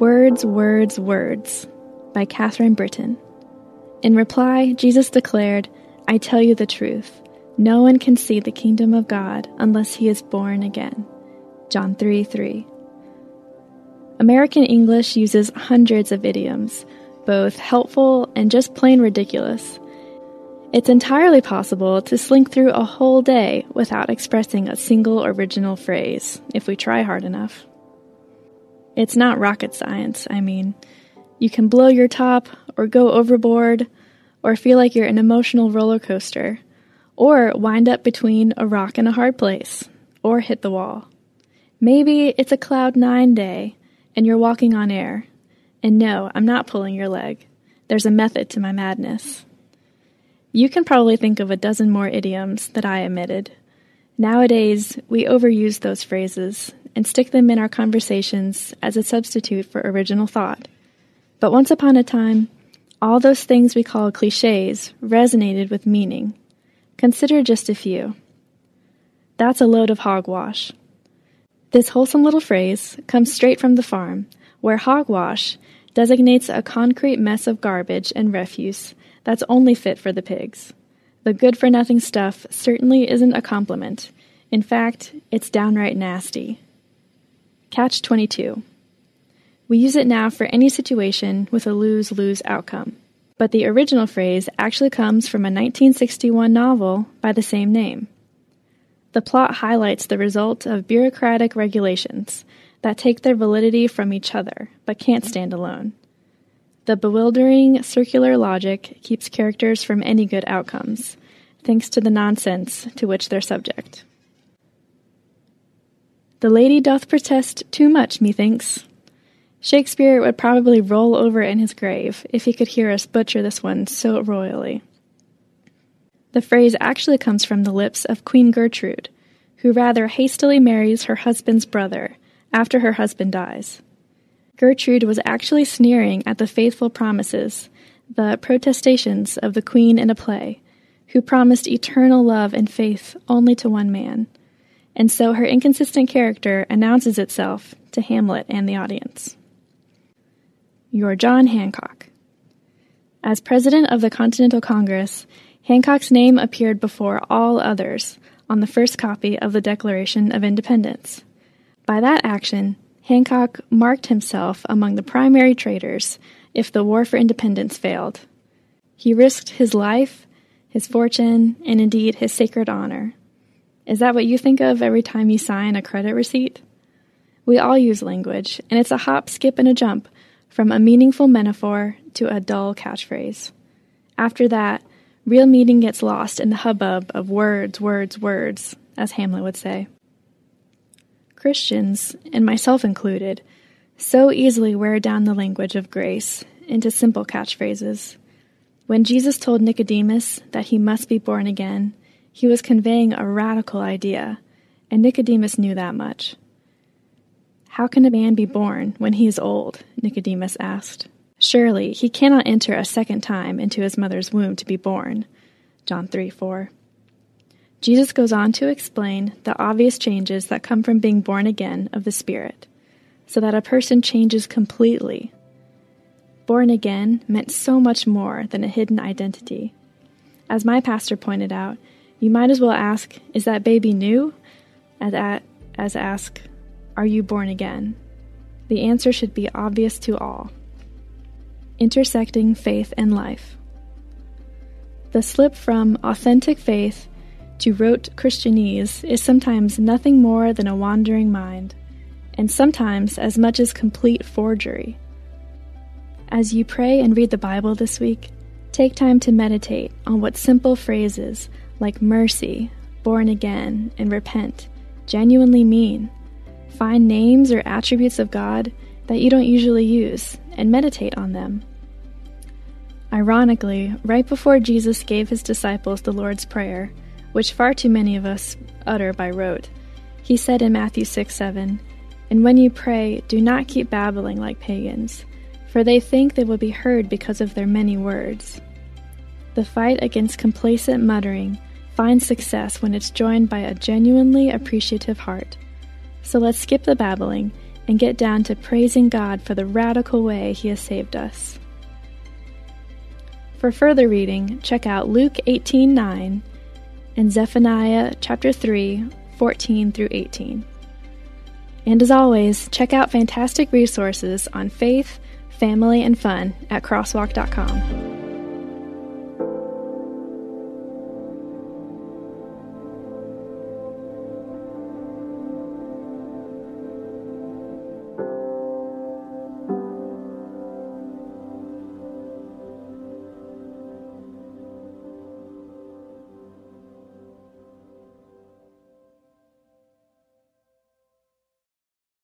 Words, Words, Words by Catherine Britton. In reply, Jesus declared, I tell you the truth. No one can see the kingdom of God unless he is born again. John 3 3. American English uses hundreds of idioms, both helpful and just plain ridiculous. It's entirely possible to slink through a whole day without expressing a single original phrase, if we try hard enough. It's not rocket science, I mean. You can blow your top, or go overboard, or feel like you're an emotional roller coaster, or wind up between a rock and a hard place, or hit the wall. Maybe it's a cloud nine day, and you're walking on air. And no, I'm not pulling your leg. There's a method to my madness. You can probably think of a dozen more idioms that I omitted. Nowadays, we overuse those phrases and stick them in our conversations as a substitute for original thought. But once upon a time, all those things we call cliches resonated with meaning. Consider just a few. That's a load of hogwash. This wholesome little phrase comes straight from the farm, where hogwash designates a concrete mess of garbage and refuse that's only fit for the pigs. The good for nothing stuff certainly isn't a compliment. In fact, it's downright nasty. Catch 22. We use it now for any situation with a lose lose outcome. But the original phrase actually comes from a 1961 novel by the same name. The plot highlights the result of bureaucratic regulations that take their validity from each other but can't stand alone. The bewildering circular logic keeps characters from any good outcomes, thanks to the nonsense to which they're subject. The lady doth protest too much, methinks. Shakespeare would probably roll over in his grave if he could hear us butcher this one so royally. The phrase actually comes from the lips of Queen Gertrude, who rather hastily marries her husband's brother after her husband dies. Gertrude was actually sneering at the faithful promises, the protestations of the queen in a play, who promised eternal love and faith only to one man and so her inconsistent character announces itself to Hamlet and the audience. Your John Hancock. As president of the Continental Congress, Hancock's name appeared before all others on the first copy of the Declaration of Independence. By that action, Hancock marked himself among the primary traitors if the War for Independence failed. He risked his life, his fortune, and indeed his sacred honor is that what you think of every time you sign a credit receipt? We all use language, and it's a hop, skip, and a jump from a meaningful metaphor to a dull catchphrase. After that, real meaning gets lost in the hubbub of words, words, words, as Hamlet would say. Christians, and myself included, so easily wear down the language of grace into simple catchphrases. When Jesus told Nicodemus that he must be born again, he was conveying a radical idea, and Nicodemus knew that much. How can a man be born when he is old? Nicodemus asked. Surely he cannot enter a second time into his mother's womb to be born. John 3 4. Jesus goes on to explain the obvious changes that come from being born again of the Spirit, so that a person changes completely. Born again meant so much more than a hidden identity. As my pastor pointed out, you might as well ask, Is that baby new? as, as ask, Are you born again? The answer should be obvious to all. Intersecting faith and life. The slip from authentic faith to rote Christianese is sometimes nothing more than a wandering mind, and sometimes as much as complete forgery. As you pray and read the Bible this week, take time to meditate on what simple phrases like mercy, born again, and repent genuinely mean. Find names or attributes of God that you don't usually use and meditate on them. Ironically, right before Jesus gave his disciples the Lord's Prayer, which far too many of us utter by rote, he said in Matthew 6 7, And when you pray, do not keep babbling like pagans, for they think they will be heard because of their many words. The fight against complacent muttering finds success when it's joined by a genuinely appreciative heart. So let's skip the babbling and get down to praising God for the radical way He has saved us. For further reading, check out Luke 18:9 and Zephaniah chapter 3, 14 through 18. And as always, check out fantastic resources on faith, family, and fun at crosswalk.com.